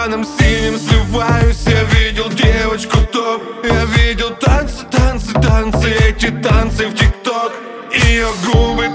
туманом синим сливаюсь. Я видел девочку топ Я видел танцы, танцы, танцы. Эти танцы в тикток. Ее губы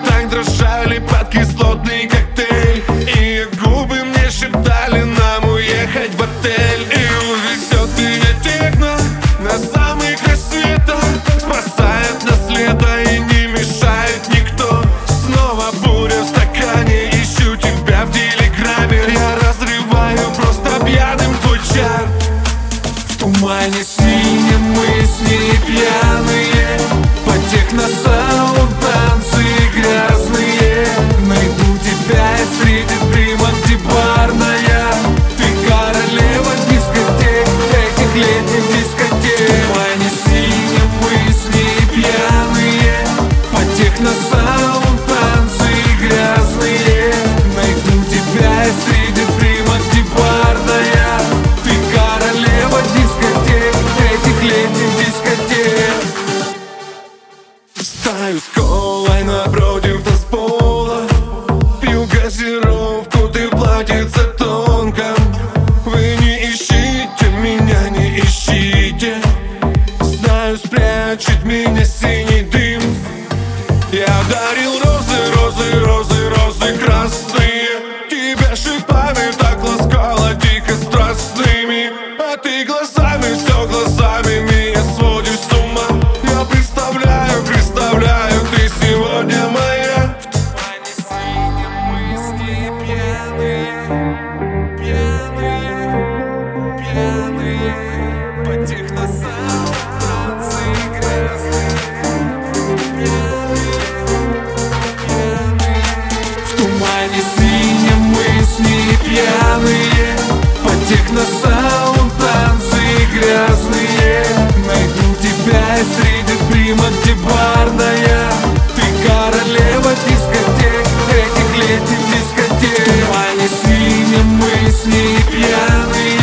В тумане синем мы с ней пьяные. По техносаунд танцы грязные. Найду тебя среди дыма антибарная. Ты королева дискотек Этих летних дискотек. В тумане синем мы с ней пьяные. По техносаунд Знаю, спрячет меня синий дым. Я дарил розы, розы, розы, розы красные. Тебя шипами так ласкала дико страстными. А ты глазами, все глазами меня сводишь с ума. Я представляю, представляю, ты сегодня моя. В тумане синем мы с ней пьяные синие мысли и пьяные